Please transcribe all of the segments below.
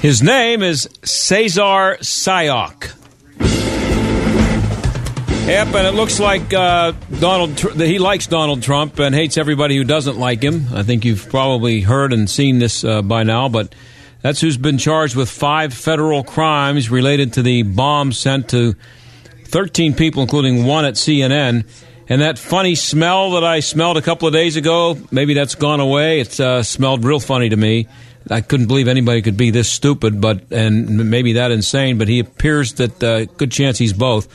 His name is Cesar Sayoc. Yep, and it looks like uh, Donald Tr- he likes Donald Trump and hates everybody who doesn't like him. I think you've probably heard and seen this uh, by now, but that's who's been charged with five federal crimes related to the bomb sent to 13 people, including one at CNN. And that funny smell that I smelled a couple of days ago, maybe that's gone away. It uh, smelled real funny to me. I couldn't believe anybody could be this stupid, but and maybe that insane. But he appears that uh, good chance he's both.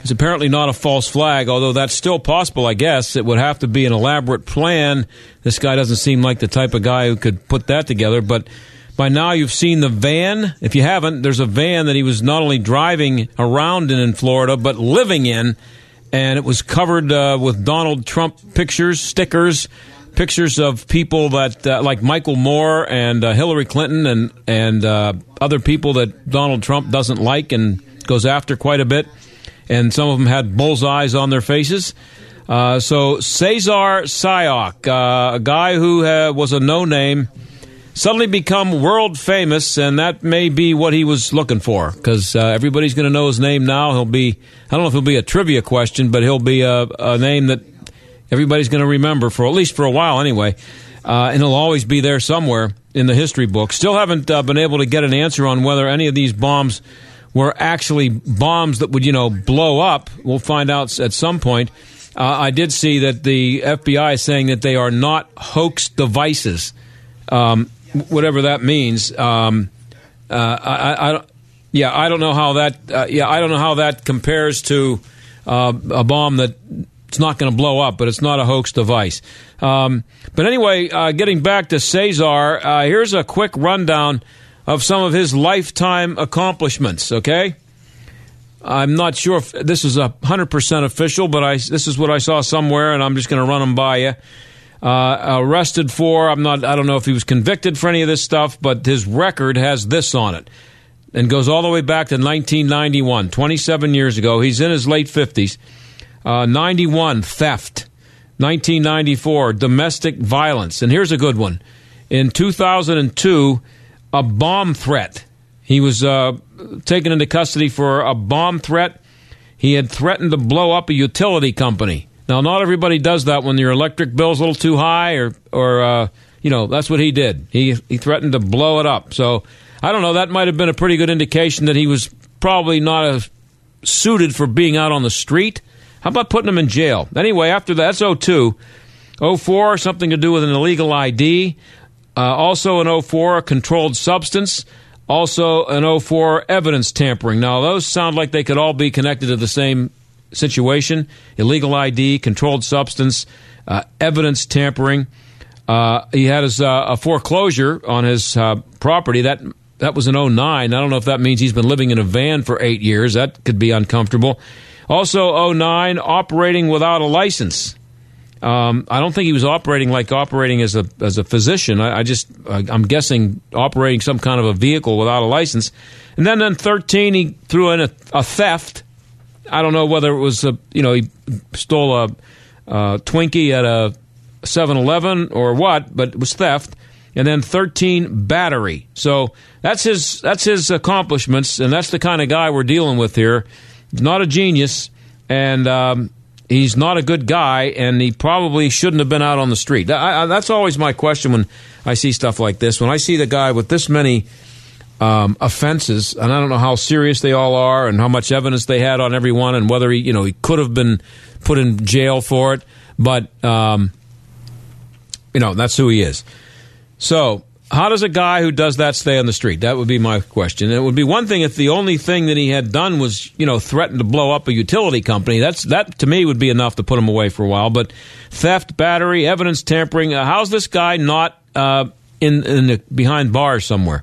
It's apparently not a false flag, although that's still possible. I guess it would have to be an elaborate plan. This guy doesn't seem like the type of guy who could put that together. But by now you've seen the van. If you haven't, there's a van that he was not only driving around in in Florida, but living in, and it was covered uh, with Donald Trump pictures, stickers pictures of people that uh, like Michael Moore and uh, Hillary Clinton and and uh, other people that Donald Trump doesn't like and goes after quite a bit, and some of them had bullseyes on their faces. Uh, so Cesar Sayoc, uh, a guy who uh, was a no name, suddenly become world famous, and that may be what he was looking for because everybody's going to know his name now. He'll be I don't know if he'll be a trivia question, but he'll be a, a name that everybody's going to remember for at least for a while anyway. Uh, and it'll always be there somewhere in the history book. Still haven't uh, been able to get an answer on whether any of these bombs were actually bombs that would, you know, blow up. We'll find out at some point. Uh, I did see that the FBI is saying that they are not hoax devices, um, whatever that means. Um, uh, I, I, yeah, I don't know how that. Uh, yeah, I don't know how that compares to uh, a bomb that it's not going to blow up, but it's not a hoax device. Um, but anyway, uh, getting back to Cesar, uh, here's a quick rundown of some of his lifetime accomplishments, okay? I'm not sure if this is a 100% official, but I, this is what I saw somewhere, and I'm just going to run them by you. Uh, arrested for, I'm not, I don't know if he was convicted for any of this stuff, but his record has this on it and goes all the way back to 1991, 27 years ago. He's in his late 50s. Uh, 91, theft. 1994, domestic violence. And here's a good one. In 2002, a bomb threat. He was uh, taken into custody for a bomb threat. He had threatened to blow up a utility company. Now, not everybody does that when your electric bill's a little too high, or, or uh, you know, that's what he did. He, he threatened to blow it up. So, I don't know, that might have been a pretty good indication that he was probably not suited for being out on the street. How about putting them in jail? Anyway, after that, that's 02. 04, something to do with an illegal ID. Uh, also in 04, a controlled substance. Also in 04, evidence tampering. Now, those sound like they could all be connected to the same situation illegal ID, controlled substance, uh, evidence tampering. Uh, he had his, uh, a foreclosure on his uh, property. That that was in 09. I don't know if that means he's been living in a van for eight years. That could be uncomfortable. Also, 09, operating without a license. Um, I don't think he was operating like operating as a as a physician. I, I just I'm guessing operating some kind of a vehicle without a license. And then in 13 he threw in a, a theft. I don't know whether it was a you know he stole a, a Twinkie at a 7-Eleven or what, but it was theft. And then 13 battery. So that's his that's his accomplishments, and that's the kind of guy we're dealing with here. Not a genius, and um, he's not a good guy, and he probably shouldn't have been out on the street. I, I, that's always my question when I see stuff like this. When I see the guy with this many um, offenses, and I don't know how serious they all are, and how much evidence they had on everyone, and whether he, you know, he could have been put in jail for it, but um, you know, that's who he is. So how does a guy who does that stay on the street? That would be my question. And it would be one thing if the only thing that he had done was, you know, threaten to blow up a utility company. That's that to me would be enough to put him away for a while. But theft, battery, evidence tampering. Uh, how's this guy not uh, in in the, behind bars somewhere?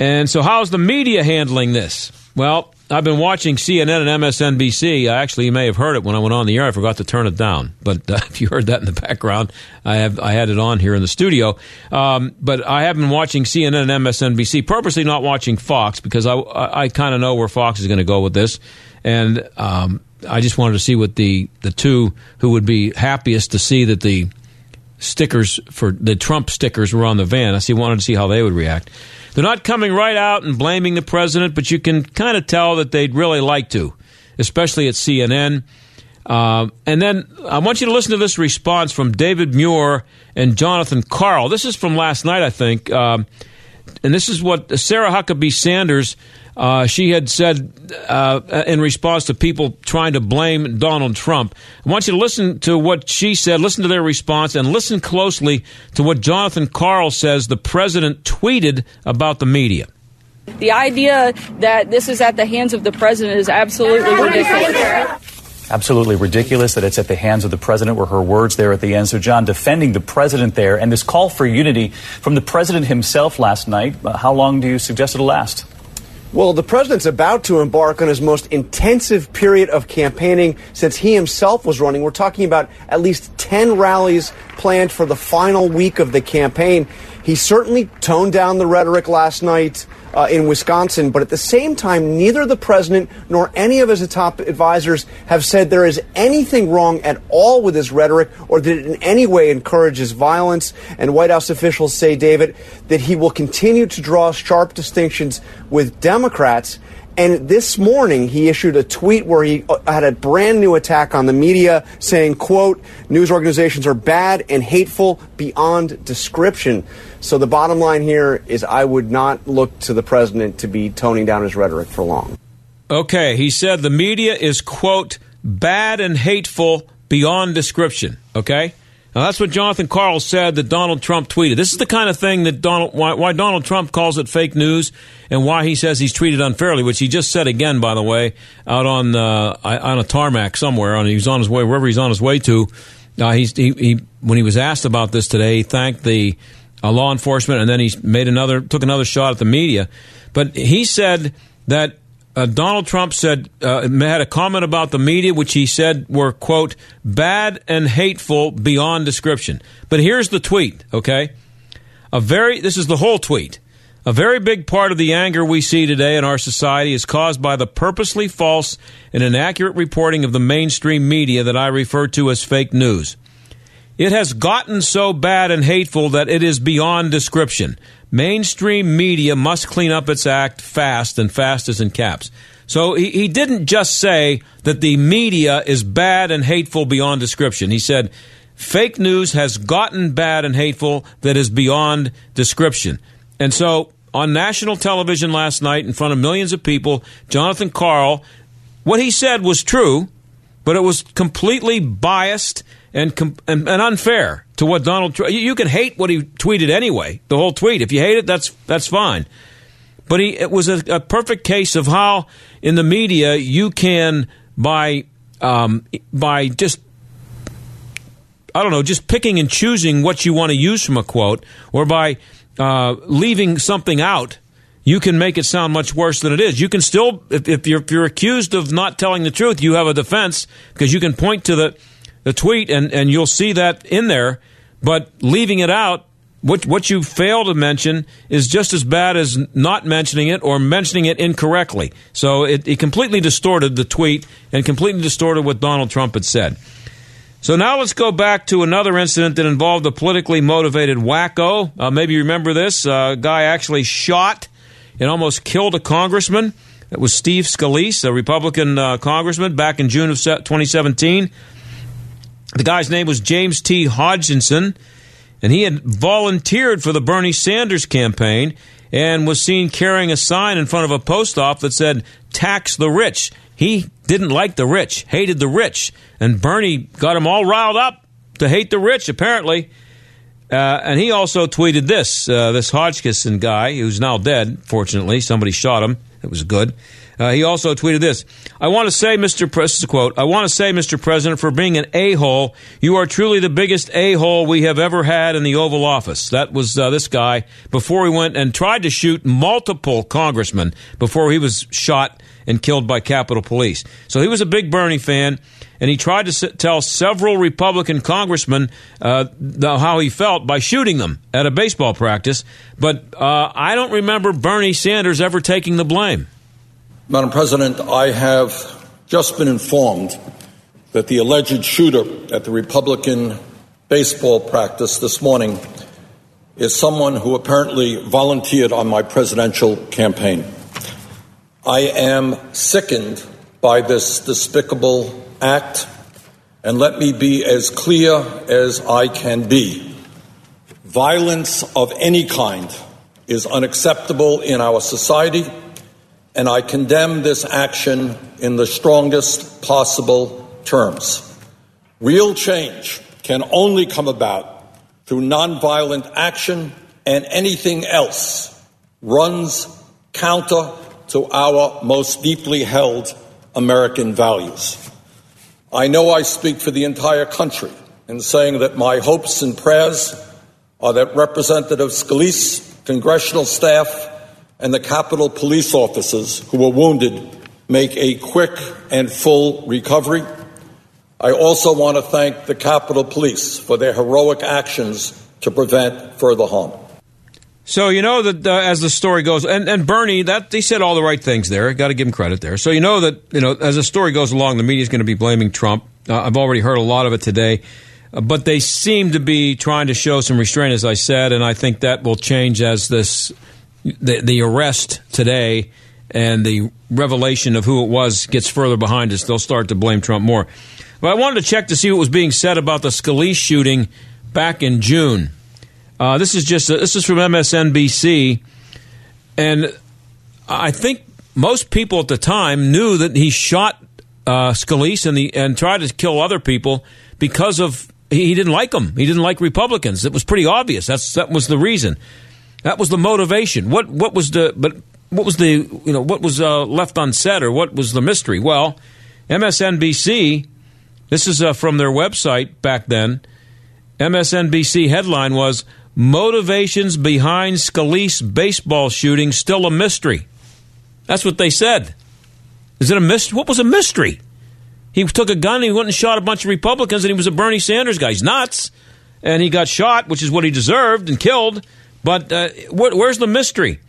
And so, how's the media handling this? Well, I've been watching CNN and MSNBC. I Actually, you may have heard it when I went on the air. I forgot to turn it down, but uh, if you heard that in the background, I have I had it on here in the studio. Um, but I have been watching CNN and MSNBC, purposely not watching Fox because I I, I kind of know where Fox is going to go with this, and um, I just wanted to see what the the two who would be happiest to see that the stickers for the Trump stickers were on the van. I see wanted to see how they would react. They're not coming right out and blaming the president, but you can kind of tell that they'd really like to, especially at CNN. Uh, and then I want you to listen to this response from David Muir and Jonathan Karl. This is from last night, I think. Um, and this is what Sarah Huckabee Sanders uh, she had said uh, in response to people trying to blame Donald Trump. I want you to listen to what she said, listen to their response, and listen closely to what Jonathan Karl says the president tweeted about the media. The idea that this is at the hands of the president is absolutely ridiculous. Absolutely ridiculous that it's at the hands of the president, were her words there at the end. So, John, defending the president there and this call for unity from the president himself last night, uh, how long do you suggest it'll last? Well, the president's about to embark on his most intensive period of campaigning since he himself was running. We're talking about at least 10 rallies planned for the final week of the campaign. He certainly toned down the rhetoric last night uh, in Wisconsin, but at the same time, neither the president nor any of his top advisors have said there is anything wrong at all with his rhetoric or that it in any way encourages violence. And White House officials say, David, that he will continue to draw sharp distinctions with Democrats. And this morning, he issued a tweet where he uh, had a brand new attack on the media saying, quote, news organizations are bad and hateful beyond description. So the bottom line here is I would not look to the president to be toning down his rhetoric for long. Okay, he said the media is, quote, bad and hateful beyond description. Okay? Now, that's what Jonathan Karl said that Donald Trump tweeted. This is the kind of thing that Donald, why, why, Donald Trump calls it fake news and why he says he's treated unfairly, which he just said again, by the way, out on uh, on a tarmac somewhere. On he's on his way wherever he's on his way to. Uh, he, he when he was asked about this today, he thanked the law enforcement, and then he made another took another shot at the media. But he said that uh, Donald Trump said uh, had a comment about the media, which he said were quote bad and hateful beyond description. But here's the tweet. Okay, a very this is the whole tweet. A very big part of the anger we see today in our society is caused by the purposely false and inaccurate reporting of the mainstream media that I refer to as fake news. It has gotten so bad and hateful that it is beyond description. Mainstream media must clean up its act fast, and fast is in caps. So he, he didn't just say that the media is bad and hateful beyond description. He said fake news has gotten bad and hateful that is beyond description. And so on national television last night in front of millions of people, Jonathan Karl, what he said was true, but it was completely biased and, and, and unfair to what Donald Trump. You can hate what he tweeted anyway, the whole tweet. If you hate it, that's that's fine. But he it was a, a perfect case of how in the media you can by um, by just I don't know, just picking and choosing what you want to use from a quote, or by uh, leaving something out, you can make it sound much worse than it is. You can still, if, if, you're, if you're accused of not telling the truth, you have a defense because you can point to the the tweet, and, and you'll see that in there. But leaving it out, what what you fail to mention is just as bad as not mentioning it or mentioning it incorrectly. So it, it completely distorted the tweet and completely distorted what Donald Trump had said. So now let's go back to another incident that involved a politically motivated wacko. Uh, maybe you remember this. Uh, guy actually shot and almost killed a congressman. It was Steve Scalise, a Republican uh, congressman, back in June of 2017. The guy's name was James T. Hodgkinson, and he had volunteered for the Bernie Sanders campaign and was seen carrying a sign in front of a post office that said, Tax the rich. He didn't like the rich, hated the rich. And Bernie got him all riled up to hate the rich, apparently. Uh, and he also tweeted this uh, this Hodgkinson guy, who's now dead, fortunately. Somebody shot him. It was good. Uh, he also tweeted this I want to say, Mr. Pre- this is a quote, I want to say, Mr. President, for being an a hole, you are truly the biggest a hole we have ever had in the Oval Office. That was uh, this guy before he went and tried to shoot multiple congressmen before he was shot and killed by Capitol Police. So he was a big Bernie fan and he tried to tell several Republican congressmen uh, the, how he felt by shooting them at a baseball practice. But uh, I don't remember Bernie Sanders ever taking the blame. Madam President, I have just been informed that the alleged shooter at the Republican baseball practice this morning is someone who apparently volunteered on my presidential campaign. I am sickened by this despicable act, and let me be as clear as I can be. Violence of any kind is unacceptable in our society and I condemn this action in the strongest possible terms. Real change can only come about through nonviolent action, and anything else runs counter to our most deeply held American values. I know I speak for the entire country in saying that my hopes and prayers are that Representative Scalise, congressional staff, and the Capitol police officers who were wounded make a quick and full recovery. I also want to thank the Capitol Police for their heroic actions to prevent further harm. So you know that uh, as the story goes, and, and Bernie, that he said all the right things there. Got to give him credit there. So you know that you know as the story goes along, the media is going to be blaming Trump. Uh, I've already heard a lot of it today, uh, but they seem to be trying to show some restraint, as I said, and I think that will change as this the, the arrest today and the revelation of who it was gets further behind us, they'll start to blame Trump more. But I wanted to check to see what was being said about the Scalise shooting back in June. Uh, this is just a, this is from MSNBC, and I think most people at the time knew that he shot uh, Scalise and the and tried to kill other people because of he didn't like them. He didn't like Republicans. It was pretty obvious. That's that was the reason. That was the motivation. What what was the but what was the you know what was uh, left unsaid or what was the mystery? Well, MSNBC. This is uh, from their website back then. MSNBC headline was "Motivations behind Scalise baseball shooting still a mystery." That's what they said. Is it a mystery? What was a mystery? He took a gun, and he went and shot a bunch of Republicans, and he was a Bernie Sanders guy. He's nuts, and he got shot, which is what he deserved, and killed. But uh, wh- where's the mystery?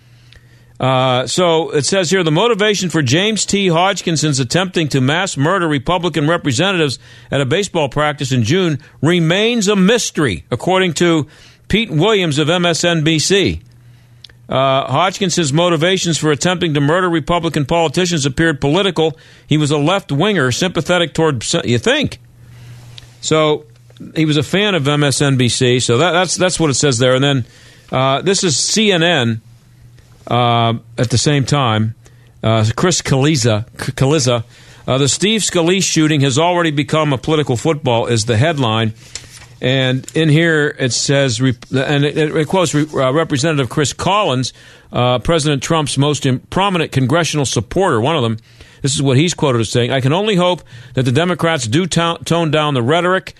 Uh, so it says here the motivation for James T. Hodgkinson's attempting to mass murder Republican representatives at a baseball practice in June remains a mystery, according to Pete Williams of MSNBC. Uh, Hodgkinson's motivations for attempting to murder Republican politicians appeared political. He was a left winger, sympathetic toward you think. So he was a fan of MSNBC. So that, that's that's what it says there. And then uh, this is CNN uh, at the same time. Uh, Chris Cillizza, Cillizza uh, the Steve Scalise shooting has already become a political football, is the headline. And in here it says, and it, quotes uh, Representative Chris Collins, President Trump's most prominent congressional supporter, one of them. This is what he's quoted as saying I can only hope that the Democrats do to- tone down the rhetoric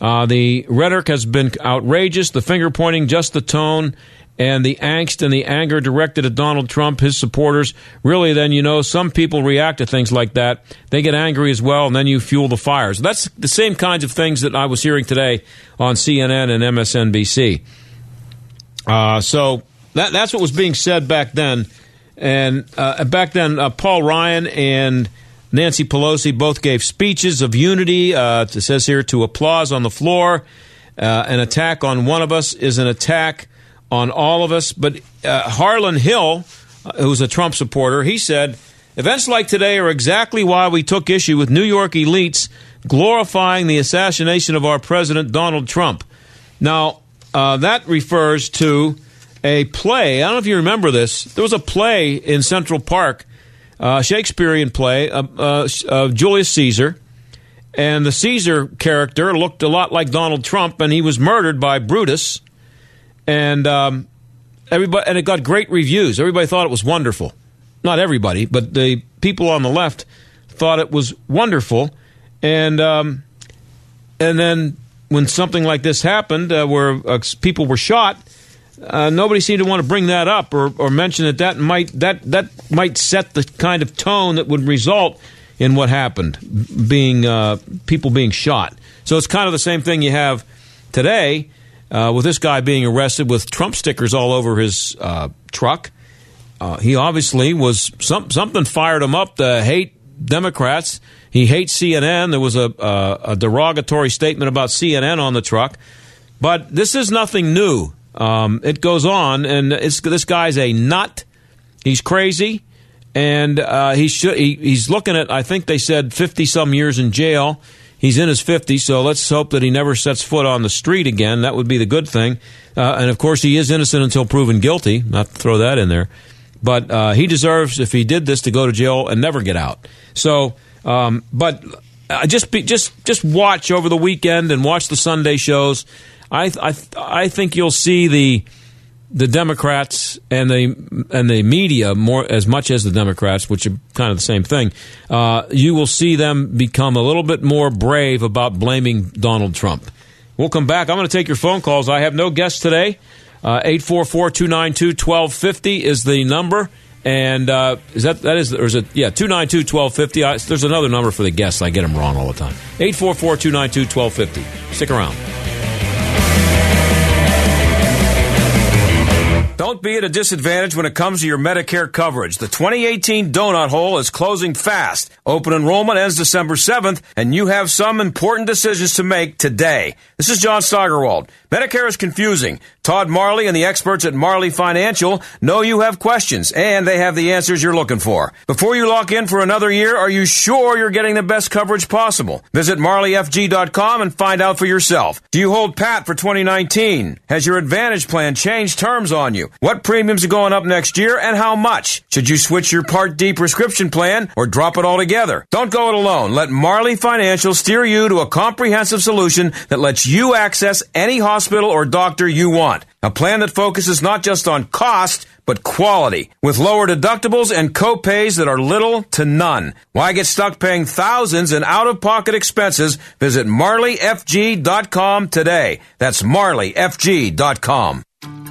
uh, the rhetoric has been outrageous, the finger pointing, just the tone, and the angst and the anger directed at Donald Trump, his supporters. Really, then, you know, some people react to things like that. They get angry as well, and then you fuel the fires. That's the same kinds of things that I was hearing today on CNN and MSNBC. Uh, so that, that's what was being said back then. And uh, back then, uh, Paul Ryan and Nancy Pelosi both gave speeches of unity. Uh, it says here to applause on the floor. Uh, an attack on one of us is an attack on all of us. But uh, Harlan Hill, uh, who's a Trump supporter, he said, Events like today are exactly why we took issue with New York elites glorifying the assassination of our president, Donald Trump. Now, uh, that refers to a play. I don't know if you remember this. There was a play in Central Park uh, Shakespearean play of uh, uh, Julius Caesar. And the Caesar character looked a lot like Donald Trump, and he was murdered by Brutus. and um, everybody and it got great reviews. Everybody thought it was wonderful. Not everybody, but the people on the left thought it was wonderful, and um, and then when something like this happened, uh, where uh, people were shot, uh, nobody seemed to want to bring that up or, or mention that that might that that might set the kind of tone that would result in what happened, being uh, people being shot. So it's kind of the same thing you have today uh, with this guy being arrested with Trump stickers all over his uh, truck. he obviously was some, something fired him up to hate Democrats. He hates CNN. There was a, a, a derogatory statement about CNN on the truck. But this is nothing new. Um, it goes on, and this guy's a nut. He's crazy, and uh, he should. He, he's looking at. I think they said fifty some years in jail. He's in his 50s, so let's hope that he never sets foot on the street again. That would be the good thing. Uh, and of course, he is innocent until proven guilty. Not to throw that in there, but uh, he deserves, if he did this, to go to jail and never get out. So, um, but uh, just be, just just watch over the weekend and watch the Sunday shows I I I think you'll see the the Democrats and the and the media more as much as the Democrats, which are kind of the same thing. Uh, you will see them become a little bit more brave about blaming Donald Trump. We'll come back. I'm going to take your phone calls. I have no guests today. Uh, eight four four two nine two twelve fifty is the number. And uh, is that that is or is it yeah two nine two twelve fifty? There's another number for the guests. I get them wrong all the time. Eight four four two nine two twelve fifty. Stick around. Don't be at a disadvantage when it comes to your Medicare coverage. The 2018 donut hole is closing fast. Open enrollment ends December 7th, and you have some important decisions to make today. This is John Steigerwald. Medicare is confusing. Todd Marley and the experts at Marley Financial know you have questions, and they have the answers you're looking for. Before you lock in for another year, are you sure you're getting the best coverage possible? Visit marleyfg.com and find out for yourself. Do you hold pat for 2019? Has your Advantage plan changed terms on you? What premiums are going up next year and how much? Should you switch your Part D prescription plan or drop it altogether? Don't go it alone. Let Marley Financial steer you to a comprehensive solution that lets you access any hospital or doctor you want. A plan that focuses not just on cost, but quality, with lower deductibles and copays that are little to none. Why get stuck paying thousands in out-of-pocket expenses? Visit marleyfg.com today. That's marleyfg.com.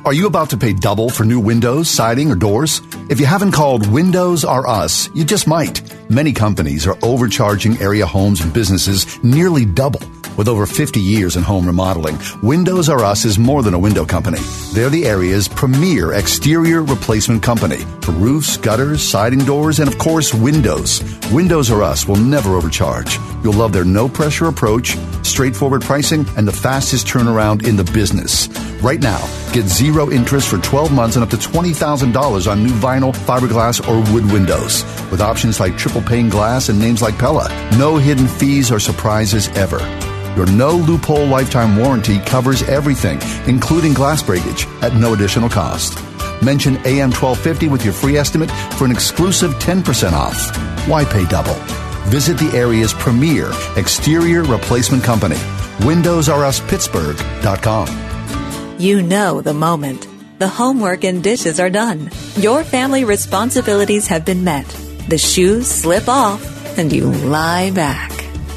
Are you about to pay double for new windows, siding, or doors? If you haven't called Windows R Us, you just might. Many companies are overcharging area homes and businesses nearly double. With over 50 years in home remodeling, Windows R Us is more than a window company. They're the area's premier exterior replacement company for roofs, gutters, siding doors, and of course, windows. Windows R Us will never overcharge. You'll love their no pressure approach, straightforward pricing, and the fastest turnaround in the business. Right now, get zero interest for 12 months and up to $20,000 on new vinyl, fiberglass, or wood windows. With options like triple pane glass and names like Pella. No hidden fees or surprises ever. Your no loophole lifetime warranty covers everything, including glass breakage, at no additional cost. Mention AM 1250 with your free estimate for an exclusive 10% off. Why pay double? Visit the area's premier exterior replacement company, WindowsRUsPittsburgh.com. You know the moment. The homework and dishes are done. Your family responsibilities have been met. The shoes slip off and you lie back.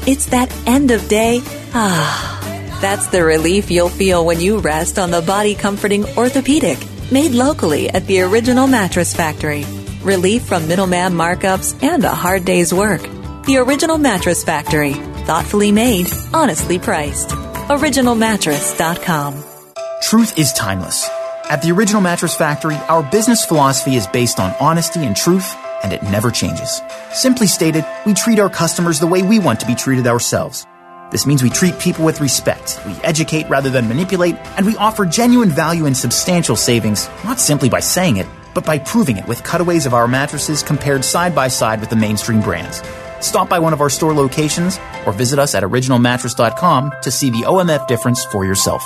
It's that end of day Ah, that's the relief you'll feel when you rest on the body comforting orthopedic made locally at the original mattress factory. Relief from middleman markups and a hard day's work. The original mattress factory. Thoughtfully made, honestly priced. OriginalMattress.com. Truth is timeless. At the Original Mattress Factory, our business philosophy is based on honesty and truth, and it never changes. Simply stated, we treat our customers the way we want to be treated ourselves. This means we treat people with respect, we educate rather than manipulate, and we offer genuine value and substantial savings, not simply by saying it, but by proving it with cutaways of our mattresses compared side by side with the mainstream brands. Stop by one of our store locations or visit us at originalmattress.com to see the OMF difference for yourself.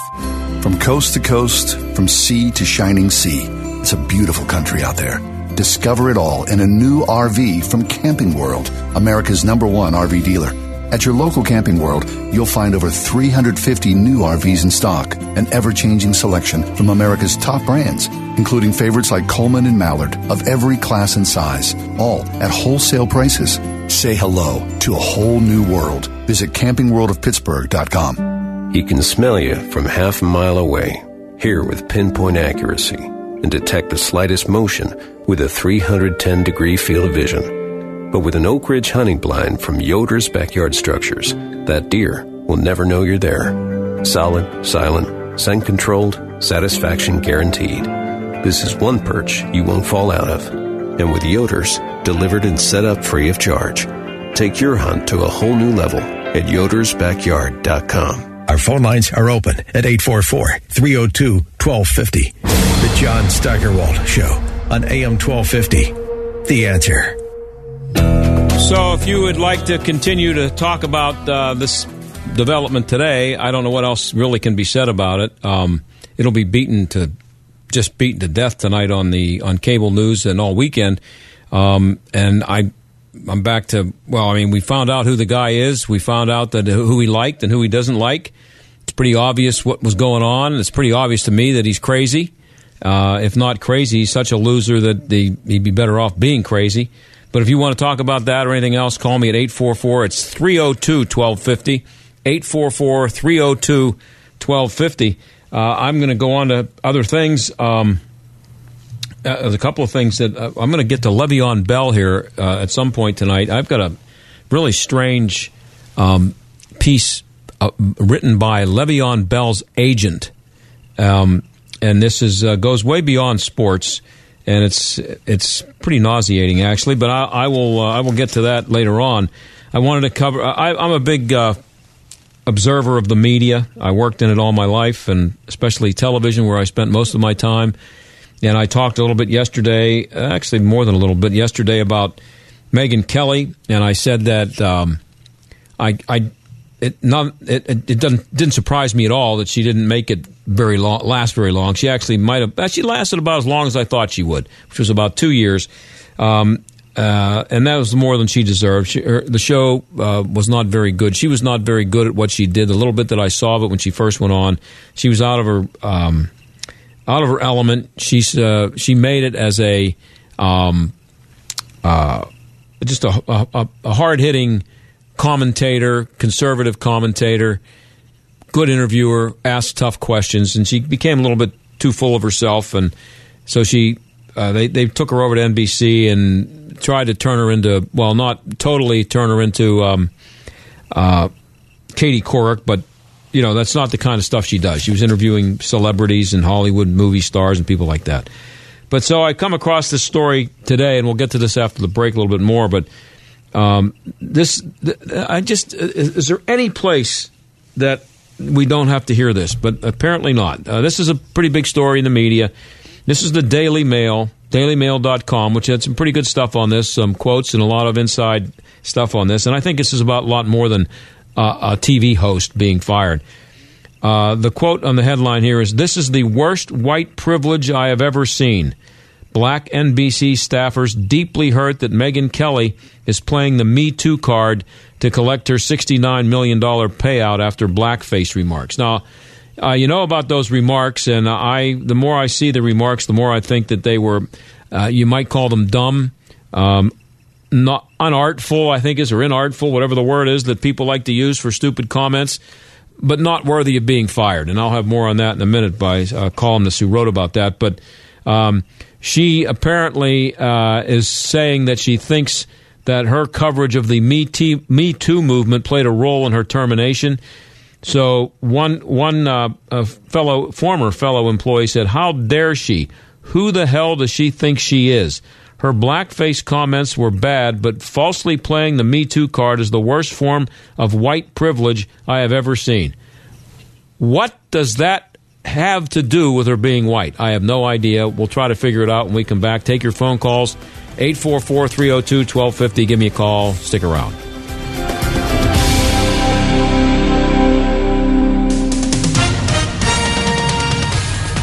From coast to coast, from sea to shining sea, it's a beautiful country out there. Discover it all in a new RV from Camping World, America's number one RV dealer. At your local Camping World, you'll find over 350 new RVs in stock, an ever changing selection from America's top brands, including favorites like Coleman and Mallard of every class and size, all at wholesale prices. Say hello to a whole new world. Visit campingworldofpittsburgh.com. He can smell you from half a mile away, hear with pinpoint accuracy, and detect the slightest motion with a 310 degree field of vision. But with an Oak Ridge hunting blind from Yoder's Backyard Structures, that deer will never know you're there. Solid, silent, scent controlled, satisfaction guaranteed. This is one perch you won't fall out of. And with Yoder's, delivered and set up free of charge. Take your hunt to a whole new level at yodersbackyard.com. Our phone lines are open at 844 302 1250. The John Steigerwald Show on AM 1250. The answer. So, if you would like to continue to talk about uh, this development today, I don't know what else really can be said about it. Um, it'll be beaten to just beaten to death tonight on the on cable news and all weekend. Um, and I, I'm back to well, I mean, we found out who the guy is. We found out that who he liked and who he doesn't like. It's pretty obvious what was going on. It's pretty obvious to me that he's crazy. Uh, if not crazy, he's such a loser that he, he'd be better off being crazy. But if you want to talk about that or anything else, call me at 844. It's 302 1250. 844 302 1250. Uh, I'm going to go on to other things. Um, uh, there's a couple of things that uh, I'm going to get to Le'Veon Bell here uh, at some point tonight. I've got a really strange um, piece uh, written by Le'Veon Bell's agent. Um, and this is uh, goes way beyond sports and it's it's pretty nauseating actually. But I, I will uh, I will get to that later on. I wanted to cover. I, am a big uh, observer of the media. I worked in it all my life, and especially television, where I spent most of my time. And I talked a little bit yesterday, actually more than a little bit yesterday, about Megyn Kelly, and I said that um, I, I it not it, it doesn't didn't surprise me at all that she didn't make it very long last very long. She actually might have she lasted about as long as I thought she would, which was about two years. Um, uh, and that was more than she deserved. She, her, the show uh, was not very good. She was not very good at what she did. The little bit that I saw of it when she first went on, she was out of her um, out of her element. She's uh, she made it as a um, uh, just a, a, a hard hitting commentator, conservative commentator, good interviewer, asked tough questions, and she became a little bit too full of herself, and so she uh, they they took her over to NBC and tried to turn her into well, not totally turn her into um, uh, Katie Couric, but you know that's not the kind of stuff she does. She was interviewing celebrities and Hollywood movie stars and people like that. But so I come across this story today, and we'll get to this after the break a little bit more, but. Um, this, I just, is there any place that we don't have to hear this? But apparently not. Uh, this is a pretty big story in the media. This is the Daily Mail, dailymail.com, which had some pretty good stuff on this, some quotes and a lot of inside stuff on this. And I think this is about a lot more than uh, a TV host being fired. Uh, the quote on the headline here is This is the worst white privilege I have ever seen. Black NBC staffers deeply hurt that Megyn Kelly is playing the Me Too card to collect her $69 million payout after blackface remarks. Now, uh, you know about those remarks, and I the more I see the remarks, the more I think that they were, uh, you might call them dumb, um, not unartful, I think is, or inartful, whatever the word is that people like to use for stupid comments, but not worthy of being fired. And I'll have more on that in a minute by a columnist who wrote about that. But um, she apparently uh, is saying that she thinks that her coverage of the Me, Too, Me Too movement played a role in her termination. So one one uh, fellow former fellow employee said, "How dare she? Who the hell does she think she is?" Her blackface comments were bad, but falsely playing the Me Too card is the worst form of white privilege I have ever seen. What does that have to do with her being white? I have no idea. We'll try to figure it out when we come back. Take your phone calls 844 302 1250. Give me a call. Stick around.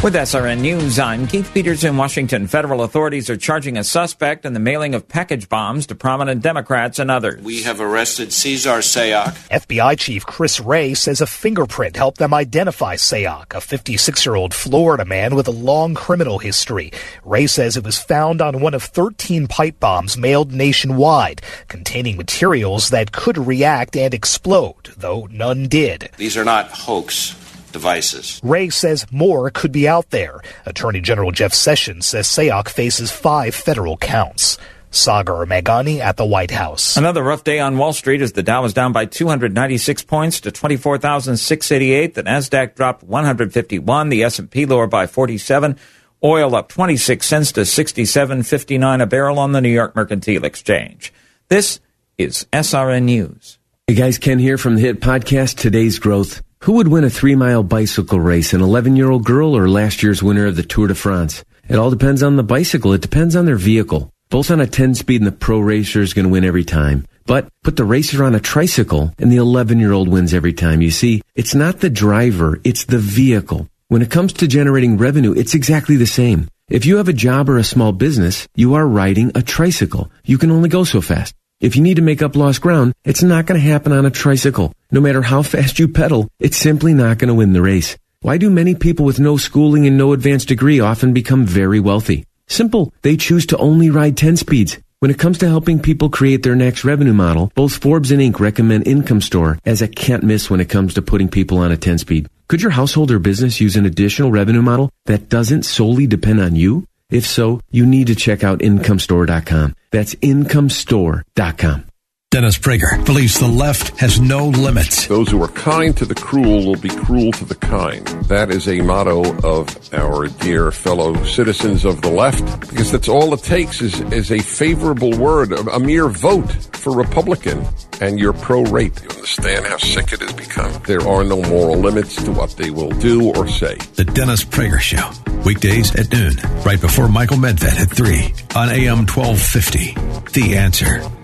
With SRN News, I'm Keith Peters in Washington. Federal authorities are charging a suspect in the mailing of package bombs to prominent Democrats and others. We have arrested Cesar Sayoc. FBI Chief Chris Wray says a fingerprint helped them identify Sayoc, a 56 year old Florida man with a long criminal history. Wray says it was found on one of 13 pipe bombs mailed nationwide, containing materials that could react and explode, though none did. These are not hoax devices. Wray says more could be out there. Attorney General Jeff Sessions says Sayoc faces five federal counts. Sagar Meghani at the White House. Another rough day on Wall Street as the Dow was down by 296 points to 24,688. The Nasdaq dropped 151. The S&P lower by 47. Oil up 26 cents to 67.59 a barrel on the New York Mercantile Exchange. This is SRN News. Hey guys, Ken here from the hit podcast Today's Growth. Who would win a three mile bicycle race, an 11 year old girl or last year's winner of the Tour de France? It all depends on the bicycle. It depends on their vehicle. Both on a 10 speed and the pro racer is going to win every time. But put the racer on a tricycle and the 11 year old wins every time. You see, it's not the driver, it's the vehicle. When it comes to generating revenue, it's exactly the same. If you have a job or a small business, you are riding a tricycle. You can only go so fast. If you need to make up lost ground, it's not going to happen on a tricycle. No matter how fast you pedal, it's simply not going to win the race. Why do many people with no schooling and no advanced degree often become very wealthy? Simple. They choose to only ride 10 speeds. When it comes to helping people create their next revenue model, both Forbes and Inc. recommend Income Store as a can't miss when it comes to putting people on a 10 speed. Could your household or business use an additional revenue model that doesn't solely depend on you? If so, you need to check out incomestore.com. That's incomestore.com. Dennis Prager believes the left has no limits. Those who are kind to the cruel will be cruel to the kind. That is a motto of our dear fellow citizens of the left, because that's all it takes is, is a favorable word, a, mere vote for Republican, and you're pro-rape. You understand how sick it has become? There are no moral limits to what they will do or say. The Dennis Prager Show, weekdays at noon, right before Michael Medved at 3 on AM 1250. The Answer.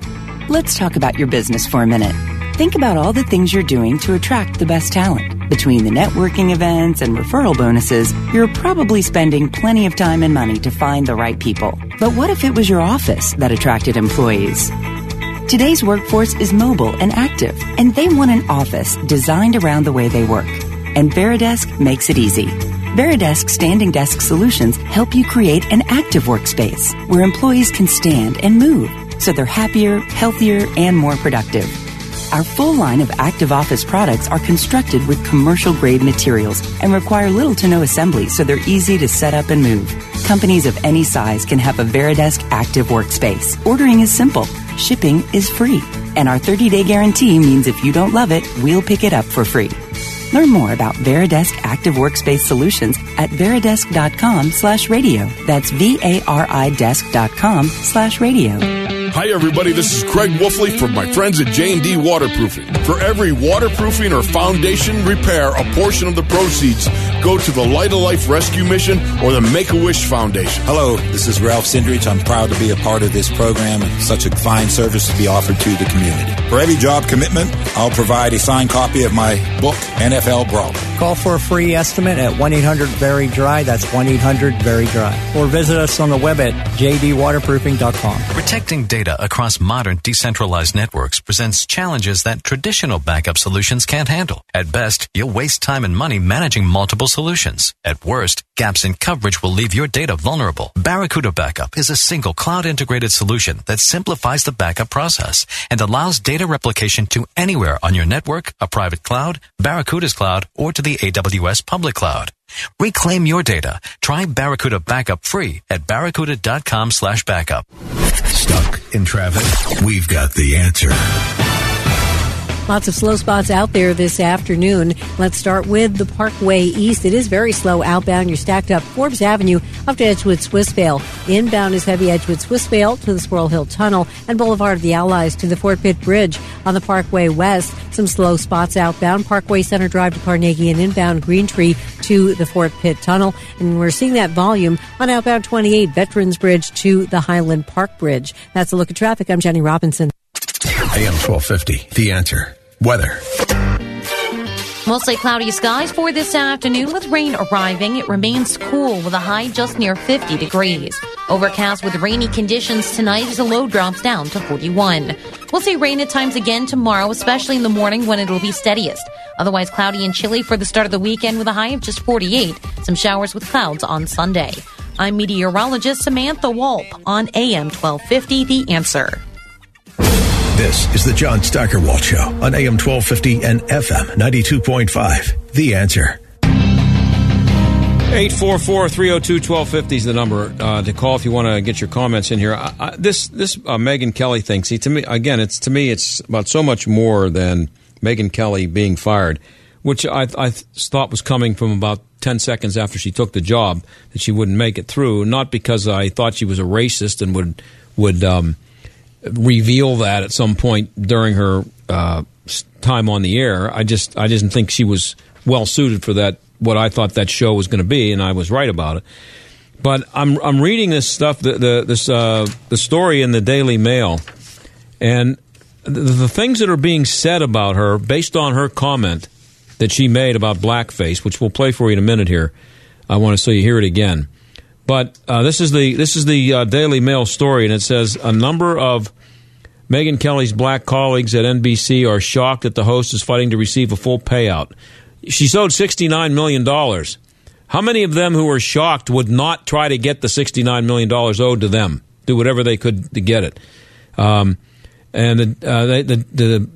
Let's talk about your business for a minute. Think about all the things you're doing to attract the best talent. Between the networking events and referral bonuses, you're probably spending plenty of time and money to find the right people. But what if it was your office that attracted employees? Today's workforce is mobile and active, and they want an office designed around the way they work. And Varidesk makes it easy. Varidesk standing desk solutions help you create an active workspace where employees can stand and move so they're happier, healthier, and more productive. Our full line of active office products are constructed with commercial grade materials and require little to no assembly so they're easy to set up and move. Companies of any size can have a Varidesk active workspace. Ordering is simple. Shipping is free. And our 30 day guarantee means if you don't love it, we'll pick it up for free. Learn more about Varidesk Active Workspace Solutions at varidesk.com slash radio. That's V-A-R-I desk.com slash radio. Hi everybody, this is Craig Wolfley from my friends at J&D Waterproofing. For every waterproofing or foundation repair, a portion of the proceeds go to the Light of Life Rescue Mission or the Make-A-Wish Foundation. Hello, this is Ralph Cindrich. I'm proud to be a part of this program and such a fine service to be offered to the community. For every job commitment, I'll provide a signed copy of my book, NFL Brawl. Call for a free estimate at 1-800-VERY-DRY. That's 1-800-VERY-DRY. Or visit us on the web at jdwaterproofing.com. Protecting data across modern decentralized networks presents challenges that traditional backup solutions can't handle. At best, you'll waste time and money managing multiple solutions. At worst, gaps in coverage will leave your data vulnerable. Barracuda Backup is a single cloud integrated solution that simplifies the backup process and allows data replication to anywhere on your network, a private cloud, Barracuda's cloud, or to the AWS public cloud. Reclaim your data. Try Barracuda Backup free at barracuda.com slash backup. Stuck in traffic? We've got the answer. Lots of slow spots out there this afternoon. Let's start with the Parkway East. It is very slow outbound. You're stacked up Forbes Avenue up to Edgewood Swissvale. Inbound is heavy Edgewood Swissvale to the Squirrel Hill Tunnel and Boulevard of the Allies to the Fort Pitt Bridge. On the Parkway West, some slow spots outbound. Parkway Center Drive to Carnegie and inbound Green Tree to the Fort Pitt Tunnel. And we're seeing that volume on outbound 28 Veterans Bridge to the Highland Park Bridge. That's a look at traffic. I'm Jenny Robinson. AM 1250, The Answer. Weather. Mostly cloudy skies for this afternoon with rain arriving. It remains cool with a high just near 50 degrees. Overcast with rainy conditions tonight as the low drops down to 41. We'll see rain at times again tomorrow, especially in the morning when it'll be steadiest. Otherwise cloudy and chilly for the start of the weekend with a high of just 48. Some showers with clouds on Sunday. I'm meteorologist Samantha Walp on AM 1250 The Answer. This is the John Steigerwald Show on AM 1250 and FM 92.5. The answer. 844 302 1250 is the number uh, to call if you want to get your comments in here. I, I, this this uh, Megyn Kelly thing, see, to me, again, it's to me, it's about so much more than Megyn Kelly being fired, which I, I thought was coming from about 10 seconds after she took the job that she wouldn't make it through. Not because I thought she was a racist and would would um, reveal that at some point during her uh, time on the air. I just I didn't think she was well suited for that. What I thought that show was going to be, and I was right about it. But I'm I'm reading this stuff, the, the this uh, the story in the Daily Mail, and the, the things that are being said about her based on her comment that she made about blackface, which we'll play for you in a minute here. I want to so you hear it again. But uh, this is the this is the uh, Daily Mail story, and it says a number of Megyn Kelly's black colleagues at NBC are shocked that the host is fighting to receive a full payout. She's owed sixty nine million dollars. How many of them who are shocked would not try to get the sixty nine million dollars owed to them? Do whatever they could to get it. Um, and the, uh, the, the,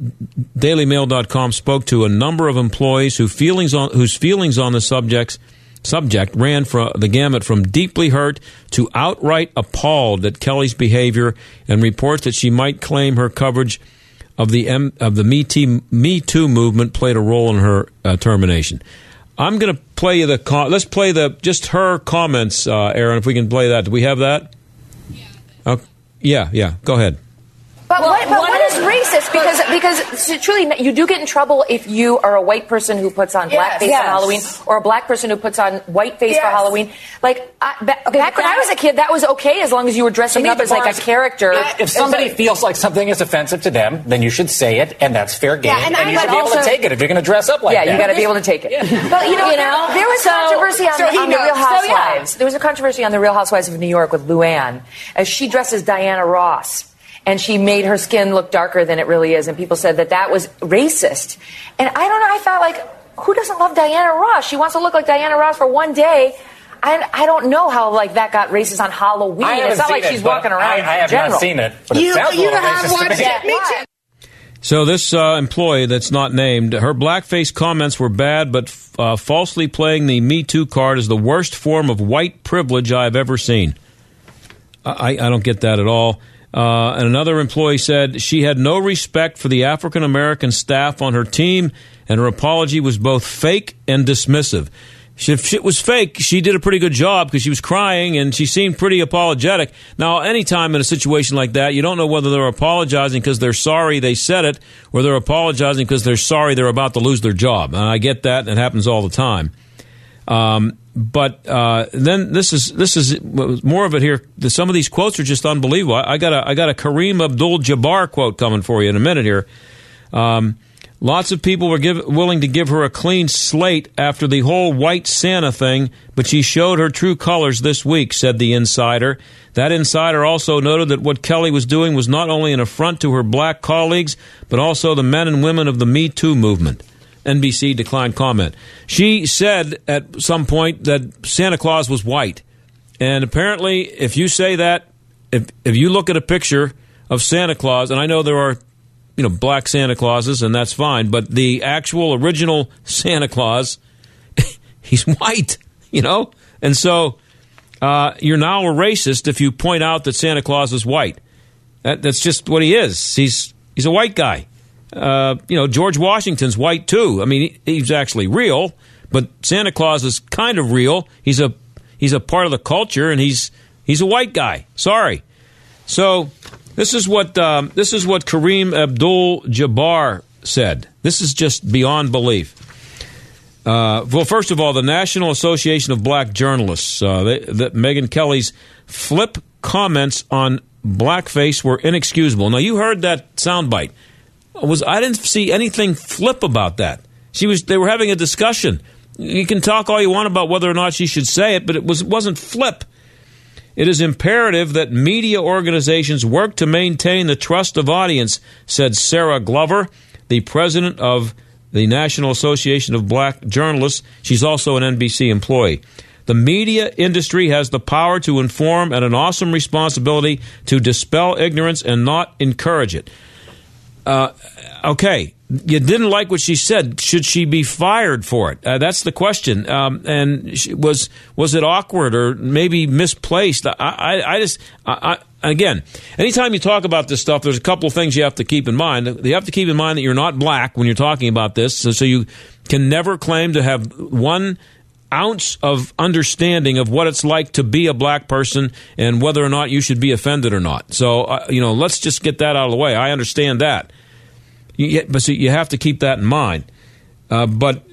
DailyMail.com spoke to a number of employees who feelings on, whose feelings on the subjects subject ran from the gamut from deeply hurt to outright appalled at Kelly's behavior and reports that she might claim her coverage of the M, of the Me Too, Me Too movement played a role in her uh, termination. I'm going to play you the let's play the just her comments, uh, Aaron. If we can play that, do we have that? Yeah. Uh, yeah, yeah. Go ahead. But, well, what, but what is racist? Because because truly, you do get in trouble if you are a white person who puts on blackface yes. on Halloween, or a black person who puts on whiteface yes. for Halloween. Like I, back, back when I was a kid, that was okay as long as you were dressing up as like a character. If, if somebody like, feels like something is offensive to them, then you should say it, and that's fair game. Yeah, and, and you should be also, able to take it if you're going to dress up like yeah, that. Yeah, you got to be able to take it. Yeah. But you know, you know there, there was so, controversy on, so the, on the Real Housewives. So, yeah. There was a controversy on the Real Housewives of New York with Luann as she dresses Diana Ross and she made her skin look darker than it really is. And people said that that was racist. And I don't know, I felt like, who doesn't love Diana Ross? She wants to look like Diana Ross for one day. I, I don't know how like that got racist on Halloween. It's not like it, she's walking around. I, I have general. not seen it, but you, it sounds you a little have racist watched to me. it. Me too. So this uh, employee that's not named, her blackface comments were bad, but uh, falsely playing the Me Too card is the worst form of white privilege I have ever seen. I, I don't get that at all. Uh, and another employee said she had no respect for the African American staff on her team, and her apology was both fake and dismissive. If it was fake, she did a pretty good job because she was crying and she seemed pretty apologetic. Now, anytime in a situation like that, you don't know whether they're apologizing because they're sorry they said it or they're apologizing because they're sorry they're about to lose their job. And I get that, and it happens all the time. Um, but uh, then this is this is more of it here. Some of these quotes are just unbelievable. I, got a I got a Kareem Abdul-Jabbar quote coming for you in a minute here. Um, lots of people were give, willing to give her a clean slate after the whole white Santa thing, but she showed her true colors this week," said the insider. That insider also noted that what Kelly was doing was not only an affront to her black colleagues, but also the men and women of the Me Too movement. NBC declined comment. She said at some point that Santa Claus was white. And apparently, if you say that, if, if you look at a picture of Santa Claus, and I know there are, you know, black Santa Clauses, and that's fine, but the actual original Santa Claus, he's white, you know? And so uh, you're now a racist if you point out that Santa Claus is white. That, that's just what he is. He's, he's a white guy. Uh, you know, George Washington's white too. I mean, he, he's actually real, but Santa Claus is kind of real. He's a he's a part of the culture, and he's he's a white guy. Sorry. So this is what um, this is what Kareem Abdul-Jabbar said. This is just beyond belief. Uh, well, first of all, the National Association of Black Journalists, uh, they, the, Megyn Kelly's flip comments on blackface were inexcusable. Now, you heard that soundbite was I didn't see anything flip about that. She was. They were having a discussion. You can talk all you want about whether or not she should say it, but it was it wasn't flip. It is imperative that media organizations work to maintain the trust of audience, said Sarah Glover, the president of the National Association of Black Journalists. She's also an NBC employee. The media industry has the power to inform and an awesome responsibility to dispel ignorance and not encourage it. Uh, okay, you didn't like what she said. Should she be fired for it? Uh, that's the question. Um, and she, was was it awkward or maybe misplaced? I, I, I just I, again, anytime you talk about this stuff, there's a couple of things you have to keep in mind. You have to keep in mind that you're not black when you're talking about this, so, so you can never claim to have one ounce of understanding of what it's like to be a black person and whether or not you should be offended or not. So, uh, you know, let's just get that out of the way. I understand that. You, but see, you have to keep that in mind. Uh, but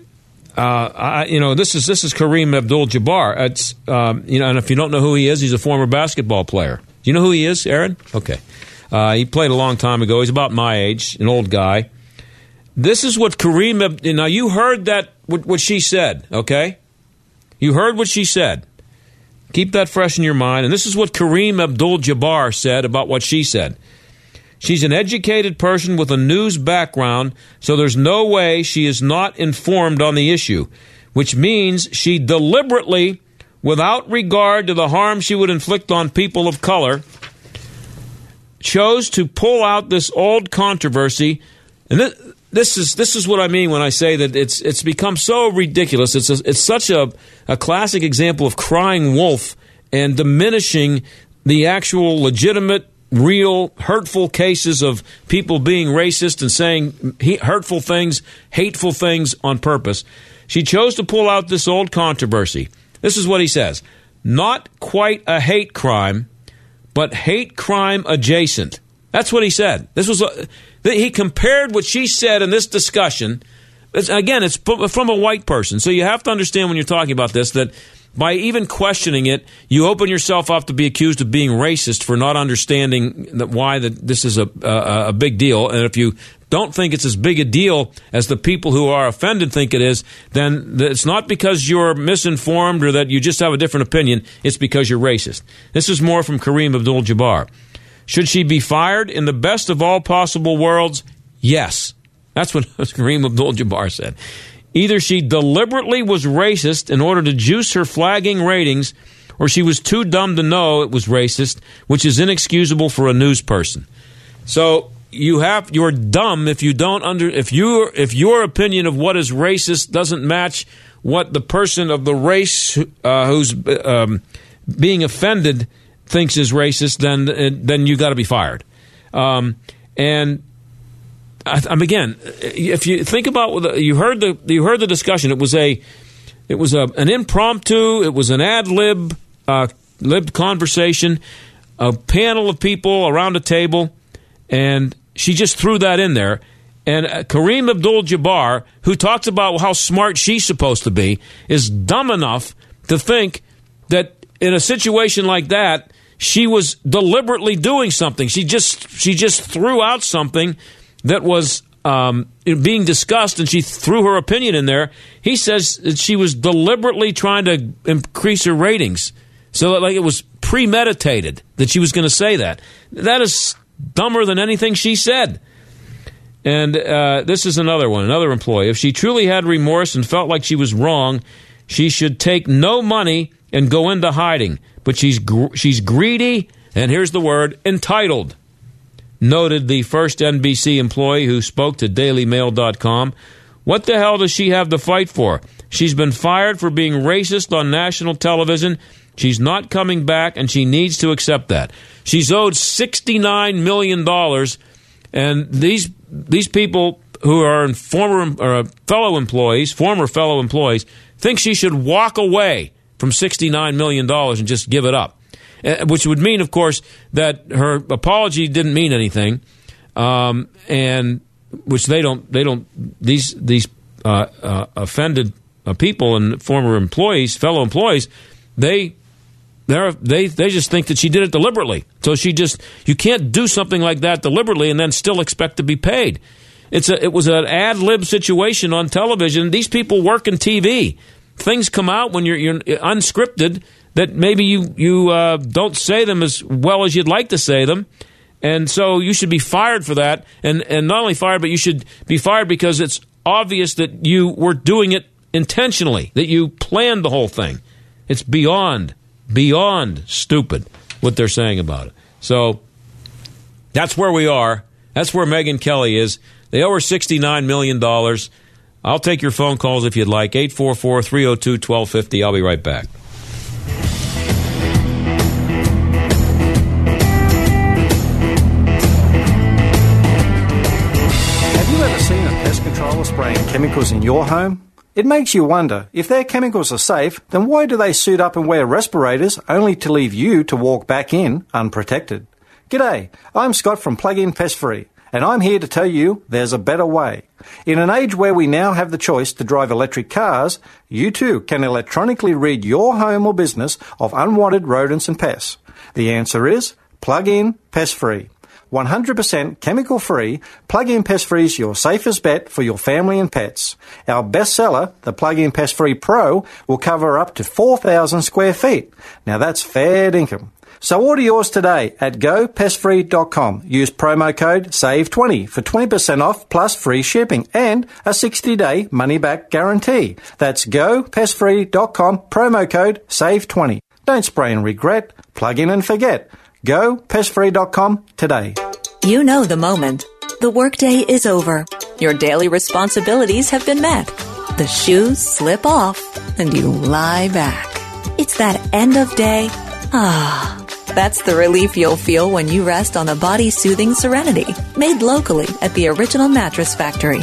uh, I, you know, this is this is Kareem Abdul-Jabbar. It's um, you know, and if you don't know who he is, he's a former basketball player. Do you know who he is, Aaron? Okay, uh, he played a long time ago. He's about my age, an old guy. This is what Kareem. Now you heard that what, what she said. Okay, you heard what she said. Keep that fresh in your mind. And this is what Kareem Abdul-Jabbar said about what she said. She's an educated person with a news background, so there's no way she is not informed on the issue, which means she deliberately, without regard to the harm she would inflict on people of color, chose to pull out this old controversy. And this is this is what I mean when I say that it's it's become so ridiculous. It's a, it's such a, a classic example of crying wolf and diminishing the actual legitimate real hurtful cases of people being racist and saying hurtful things, hateful things on purpose. She chose to pull out this old controversy. This is what he says not quite a hate crime, but hate crime adjacent. That's what he said. This was uh, a, he compared what she said in this discussion. Again, it's from a white person, so you have to understand when you're talking about this that by even questioning it, you open yourself up to be accused of being racist for not understanding that why that this is a, a, a big deal. And if you don't think it's as big a deal as the people who are offended think it is, then it's not because you're misinformed or that you just have a different opinion. It's because you're racist. This is more from Kareem Abdul-Jabbar. Should she be fired in the best of all possible worlds? Yes. That's what Kareem Abdul-Jabbar said. Either she deliberately was racist in order to juice her flagging ratings, or she was too dumb to know it was racist, which is inexcusable for a news person. So you have you're dumb if you don't under if you if your opinion of what is racist doesn't match what the person of the race uh, who's um, being offended thinks is racist, then then you got to be fired. Um, and I, am again, if you think about you heard the you heard the discussion. It was a it was a, an impromptu. It was an ad lib uh, lib conversation. A panel of people around a table, and she just threw that in there. And uh, Kareem Abdul-Jabbar, who talks about how smart she's supposed to be, is dumb enough to think that in a situation like that, she was deliberately doing something. She just she just threw out something that was um, being discussed, and she threw her opinion in there. He says that she was deliberately trying to increase her ratings, so that, like it was premeditated that she was going to say that. That is dumber than anything she said. And uh, this is another one, another employee. If she truly had remorse and felt like she was wrong, she should take no money and go into hiding. But she's gr- she's greedy, and here's the word: entitled noted the first NBC employee who spoke to DailyMail.com. What the hell does she have to fight for? She's been fired for being racist on national television. She's not coming back, and she needs to accept that. She's owed $69 million, and these, these people who are former or fellow employees, former fellow employees, think she should walk away from $69 million and just give it up. Uh, which would mean, of course, that her apology didn't mean anything, um, and which they don't they don't these these uh, uh, offended uh, people and former employees, fellow employees, they they they just think that she did it deliberately. So she just you can't do something like that deliberately and then still expect to be paid. It's a, it was an ad lib situation on television. These people work in TV. Things come out when you're, you're unscripted that maybe you you uh, don't say them as well as you'd like to say them, and so you should be fired for that. And and not only fired, but you should be fired because it's obvious that you were doing it intentionally, that you planned the whole thing. It's beyond beyond stupid what they're saying about it. So that's where we are. That's where Megyn Kelly is. They owe her $69 million. I'll take your phone calls if you'd like. 844 302 1250. I'll be right back. Have you ever seen a pest controller spraying chemicals in your home? It makes you wonder if their chemicals are safe, then why do they suit up and wear respirators only to leave you to walk back in unprotected? G'day, I'm Scott from Plug-in Pest Free, and I'm here to tell you there's a better way. In an age where we now have the choice to drive electric cars, you too can electronically rid your home or business of unwanted rodents and pests. The answer is Plug-in Pest Free. 100% chemical free, Plug-in Pest Free is your safest bet for your family and pets. Our bestseller, the Plug-in Pest Free Pro, will cover up to 4,000 square feet. Now that's fair income. So order yours today at gopestfree.com. Use promo code SAVE20 for 20% off plus free shipping and a 60-day money-back guarantee. That's gopestfree.com, promo code SAVE20. Don't spray and regret, plug in and forget. GoPestFree.com today. You know the moment. The workday is over. Your daily responsibilities have been met. The shoes slip off and you lie back. It's that end of day. Ah, that's the relief you'll feel when you rest on the body soothing Serenity, made locally at the original mattress factory.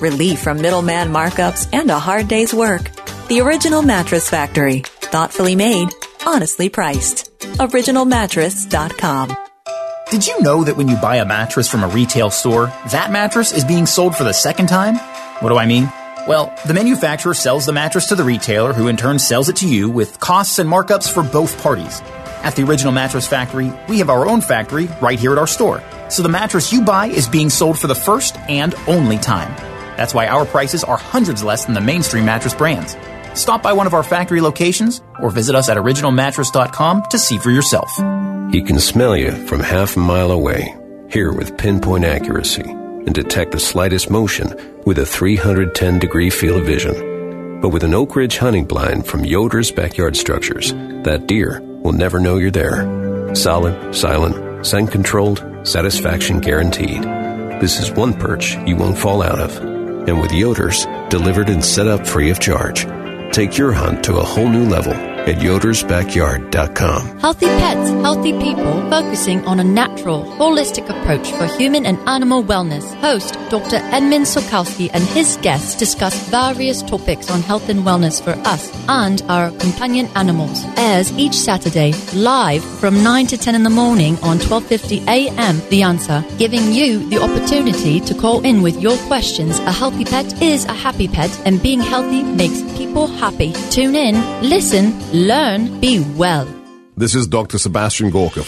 Relief from middleman markups and a hard day's work. The original mattress factory. Thoughtfully made, honestly priced. OriginalMattress.com. Did you know that when you buy a mattress from a retail store, that mattress is being sold for the second time? What do I mean? Well, the manufacturer sells the mattress to the retailer, who in turn sells it to you with costs and markups for both parties. At the Original Mattress Factory, we have our own factory right here at our store. So the mattress you buy is being sold for the first and only time. That's why our prices are hundreds less than the mainstream mattress brands. Stop by one of our factory locations or visit us at originalmattress.com to see for yourself. He can smell you from half a mile away, hear with pinpoint accuracy, and detect the slightest motion with a 310 degree field of vision. But with an Oak Ridge hunting blind from Yoder's Backyard Structures, that deer will never know you're there. Solid, silent, scent controlled, satisfaction guaranteed. This is one perch you won't fall out of. And with Yoder's, delivered and set up free of charge. Take your hunt to a whole new level at yodersbackyard.com. Healthy pets, healthy people, focusing on a natural, holistic approach for human and animal wellness. Host Dr. Edmund Sokalski and his guests discuss various topics on health and wellness for us and our companion animals. Airs each Saturday live from 9 to 10 in the morning on 12:50 a.m. The Answer, giving you the opportunity to call in with your questions. A healthy pet is a happy pet, and being healthy makes people happy. Tune in, listen, learn, be well. This is Dr. Sebastian Gorka.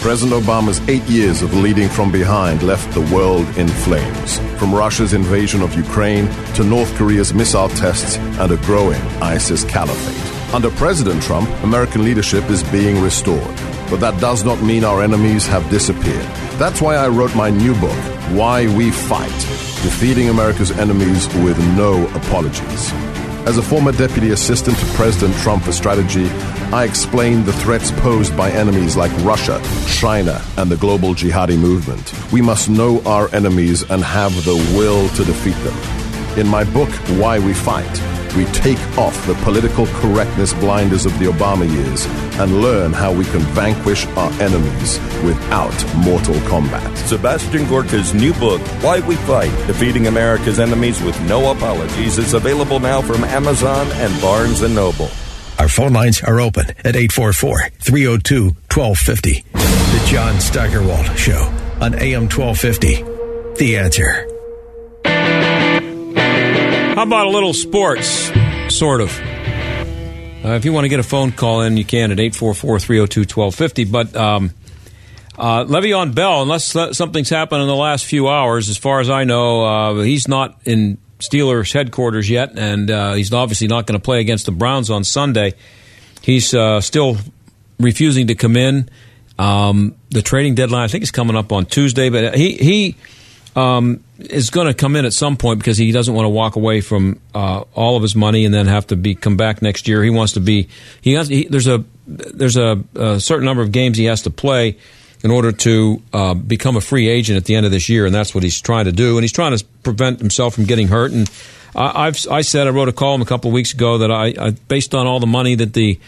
President Obama's eight years of leading from behind left the world in flames. From Russia's invasion of Ukraine to North Korea's missile tests and a growing ISIS caliphate. Under President Trump, American leadership is being restored. But that does not mean our enemies have disappeared. That's why I wrote my new book, Why We Fight Defeating America's Enemies with No Apologies. As a former deputy assistant to President Trump for strategy, I explained the threats posed by enemies like Russia, China, and the global jihadi movement. We must know our enemies and have the will to defeat them. In my book, Why We Fight, we take off the political correctness blinders of the Obama years and learn how we can vanquish our enemies without mortal combat. Sebastian Gorka's new book, Why We Fight Defeating America's Enemies with No Apologies, is available now from Amazon and Barnes & Noble. Our phone lines are open at 844 302 1250. The John Steigerwald Show on AM 1250. The answer. How about a little sports? Sort of. Uh, if you want to get a phone call in, you can at 844 302 1250. But um, Uh, Le'Veon Bell, unless something's happened in the last few hours, as far as I know, uh, he's not in Steelers headquarters yet, and uh, he's obviously not going to play against the Browns on Sunday. He's uh, still refusing to come in. Um, the trading deadline, I think, is coming up on Tuesday, but he he um, is going to come in at some point because he doesn't want to walk away from uh, all of his money and then have to be come back next year. He wants to be he has he, there's a there's a, a certain number of games he has to play in order to uh, become a free agent at the end of this year, and that's what he's trying to do. And he's trying to prevent himself from getting hurt. And I, have I said I wrote a column a couple of weeks ago that I, I based on all the money that the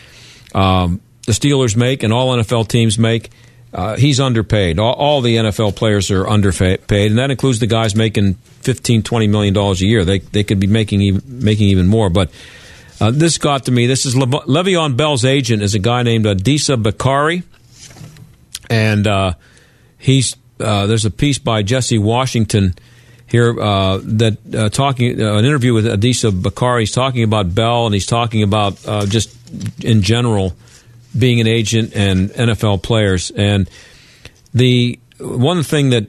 um, the Steelers make and all NFL teams make. Uh, he's underpaid. All, all, the NFL players are underpaid, and that includes the guys making 15, 20 million dollars a year. They they could be making even, making even more. But uh, this got to me. This is Le- Le'Veon Bell's agent is a guy named Adisa Bakari and uh, he's uh, there's a piece by Jesse Washington here uh, that uh, talking an interview with Adisa Bakari. He's talking about bell and he's talking about just in general being an agent and NFL players. And the one thing that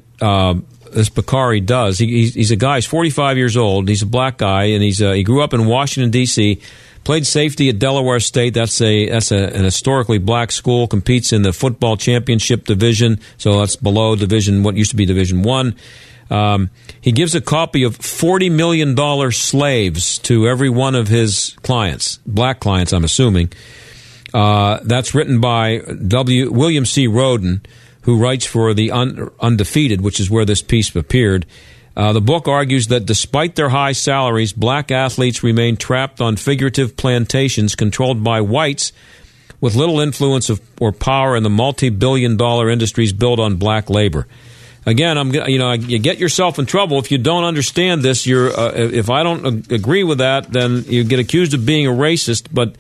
this Bakari does, he, he's, a guy. He's 45 years old. He's a black guy, and he's he grew up in Washington D.C. Played safety at Delaware State. That's a that's a, an historically black school. Competes in the football championship division, so that's below division what used to be Division One. Um, he gives a copy of forty million dollar slaves to every one of his clients, black clients, I'm assuming. Uh, that's written by W. William C. Rhoden, who writes for the Un- Undefeated, which is where this piece appeared. Uh, the book argues that despite their high salaries, black athletes remain trapped on figurative plantations controlled by whites with little influence of, or power in the multi-billion dollar industries built on black labor. Again, I'm you know you get yourself in trouble if you don't understand this. You're uh, if I don't agree with that, then you get accused of being a racist. But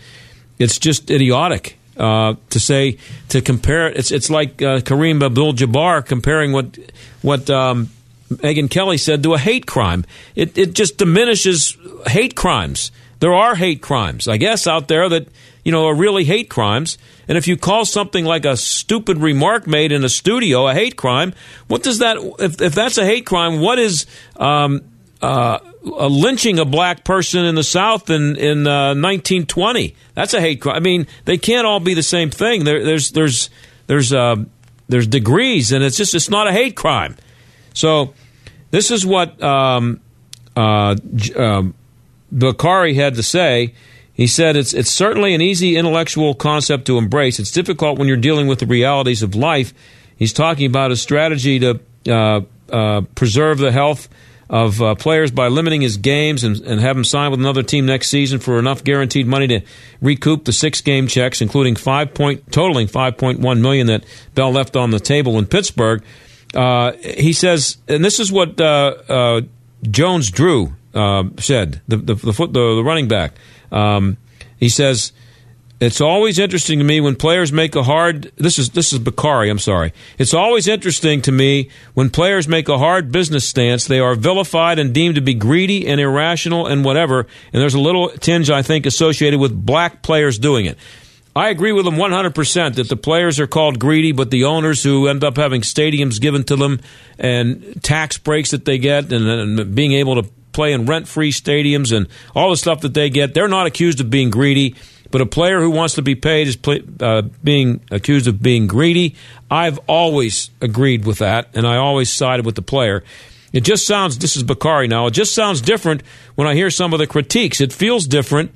it's just idiotic uh, to say to compare it. It's it's like uh, Kareem Abdul-Jabbar comparing what what um, Megyn Kelly said, to a hate crime. It, it just diminishes hate crimes. There are hate crimes, I guess, out there that, you know, are really hate crimes. And if you call something like a stupid remark made in a studio a hate crime, what does that, if, if that's a hate crime, what is, um, uh, lynching a black person in the South in in uh, 1920. That's a hate crime. I mean, they can't all be the same thing. There, there's there's there's uh, there's degrees, and it's just it's not a hate crime. So this is what um, uh, uh, Bakari had to say. He said it's it's certainly an easy intellectual concept to embrace. It's difficult when you're dealing with the realities of life. He's talking about a strategy to uh, uh, preserve the health of uh, players by limiting his games and, and have him sign with another team next season for enough guaranteed money to recoup the six game checks, including five point totaling five point one million that Bell left on the table in Pittsburgh. Uh, he says, and this is what uh, uh, Jones Drew uh, said, the the, the, foot, the, the running back. Um, he says, "It's always interesting to me when players make a hard. This is this is Bakari. I'm sorry. It's always interesting to me when players make a hard business stance. They are vilified and deemed to be greedy and irrational and whatever. And there's a little tinge I think associated with black players doing it." I agree with them 100% that the players are called greedy, but the owners who end up having stadiums given to them and tax breaks that they get and, and being able to play in rent free stadiums and all the stuff that they get, they're not accused of being greedy. But a player who wants to be paid is play, uh, being accused of being greedy. I've always agreed with that, and I always sided with the player. It just sounds, this is Bakari now, it just sounds different when I hear some of the critiques. It feels different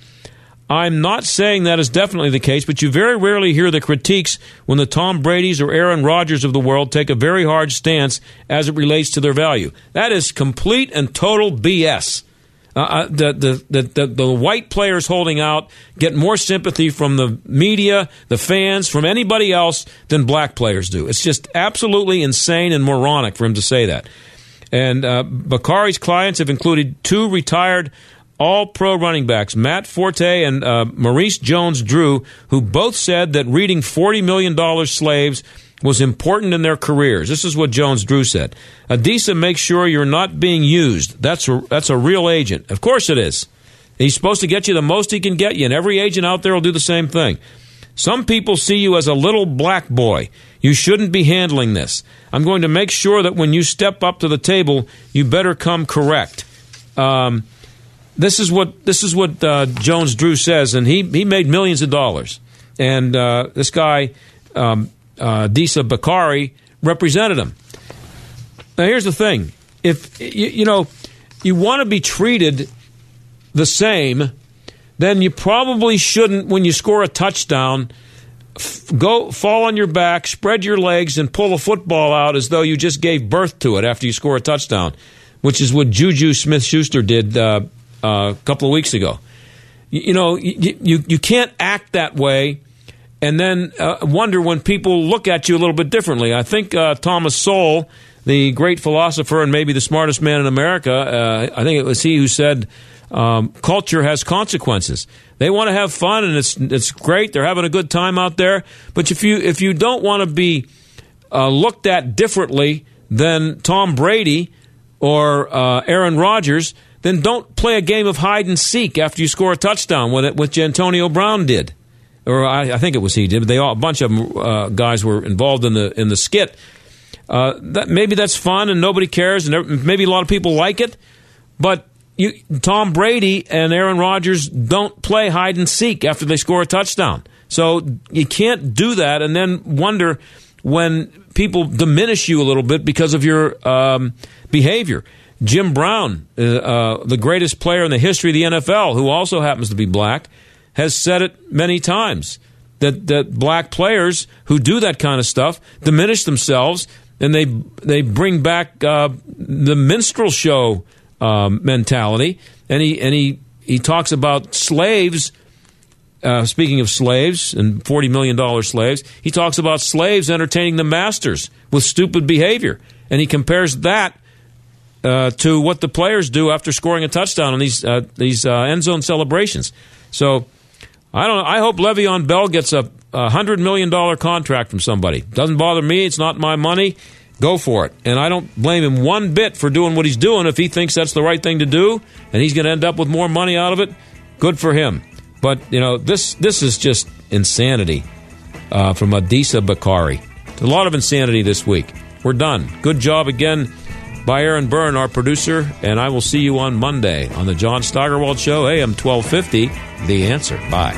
I'm not saying that is definitely the case, but you very rarely hear the critiques when the Tom Brady's or Aaron Rodgers of the world take a very hard stance as it relates to their value. That is complete and total BS. Uh, uh, the, the, the, the, the white players holding out get more sympathy from the media, the fans, from anybody else than black players do. It's just absolutely insane and moronic for him to say that. And uh, Bakari's clients have included two retired all pro running backs, Matt Forte and uh, Maurice Jones Drew, who both said that reading $40 million slaves was important in their careers. This is what Jones Drew said. Adisa makes sure you're not being used. That's a, that's a real agent. Of course it is. He's supposed to get you the most he can get you, and every agent out there will do the same thing. Some people see you as a little black boy. You shouldn't be handling this. I'm going to make sure that when you step up to the table, you better come correct. Um, this is what this is what uh, Jones Drew says, and he he made millions of dollars. And uh, this guy, um, uh, Disa Bakari, represented him. Now here's the thing: if you, you know you want to be treated the same, then you probably shouldn't, when you score a touchdown, f- go fall on your back, spread your legs, and pull a football out as though you just gave birth to it after you score a touchdown, which is what Juju Smith Schuster did uh, uh, a couple of weeks ago. You, know, you, you, you can't act that way and then uh, wonder when people look at you a little bit differently. I think uh, Thomas Sowell, the great philosopher and maybe the smartest man in America, uh, I think it was he who said, um, culture has consequences. They want to have fun, and it's it's great. They're having a good time out there. But if you if you don't want to be uh, looked at differently than Tom Brady or uh, Aaron Rodgers, then don't play a game of hide and seek after you score a touchdown, with it, which Antonio Brown did, or I, I think it was he did. But they all a bunch of them, uh, guys were involved in the in the skit. Uh, that maybe that's fun and nobody cares, and maybe a lot of people like it, but you, Tom Brady and Aaron Rodgers don't play hide and seek after they score a touchdown. So you can't do that and then wonder when people diminish you a little bit because of your um, behavior. Jim Brown, uh, uh, the greatest player in the history of the NFL, who also happens to be black, has said it many times that that black players who do that kind of stuff diminish themselves and they they bring back uh, the minstrel show um, mentality, and he and he he talks about slaves. Uh, speaking of slaves and forty million dollar slaves, he talks about slaves entertaining the masters with stupid behavior, and he compares that uh, to what the players do after scoring a touchdown on these uh, these uh, end zone celebrations. So I don't. I hope Le'Veon Bell gets a, a hundred million dollar contract from somebody. Doesn't bother me. It's not my money go for it. And I don't blame him one bit for doing what he's doing. If he thinks that's the right thing to do and he's going to end up with more money out of it, good for him. But, you know, this, this is just insanity uh, from Adisa Bakari. A lot of insanity this week. We're done. Good job again by Aaron Byrne, our producer, and I will see you on Monday on the John Steigerwald Show, AM 1250. The answer. Bye.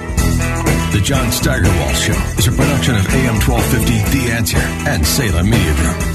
The John Steigerwald Show is a production of AM 1250 The Answer and Salem Media Group.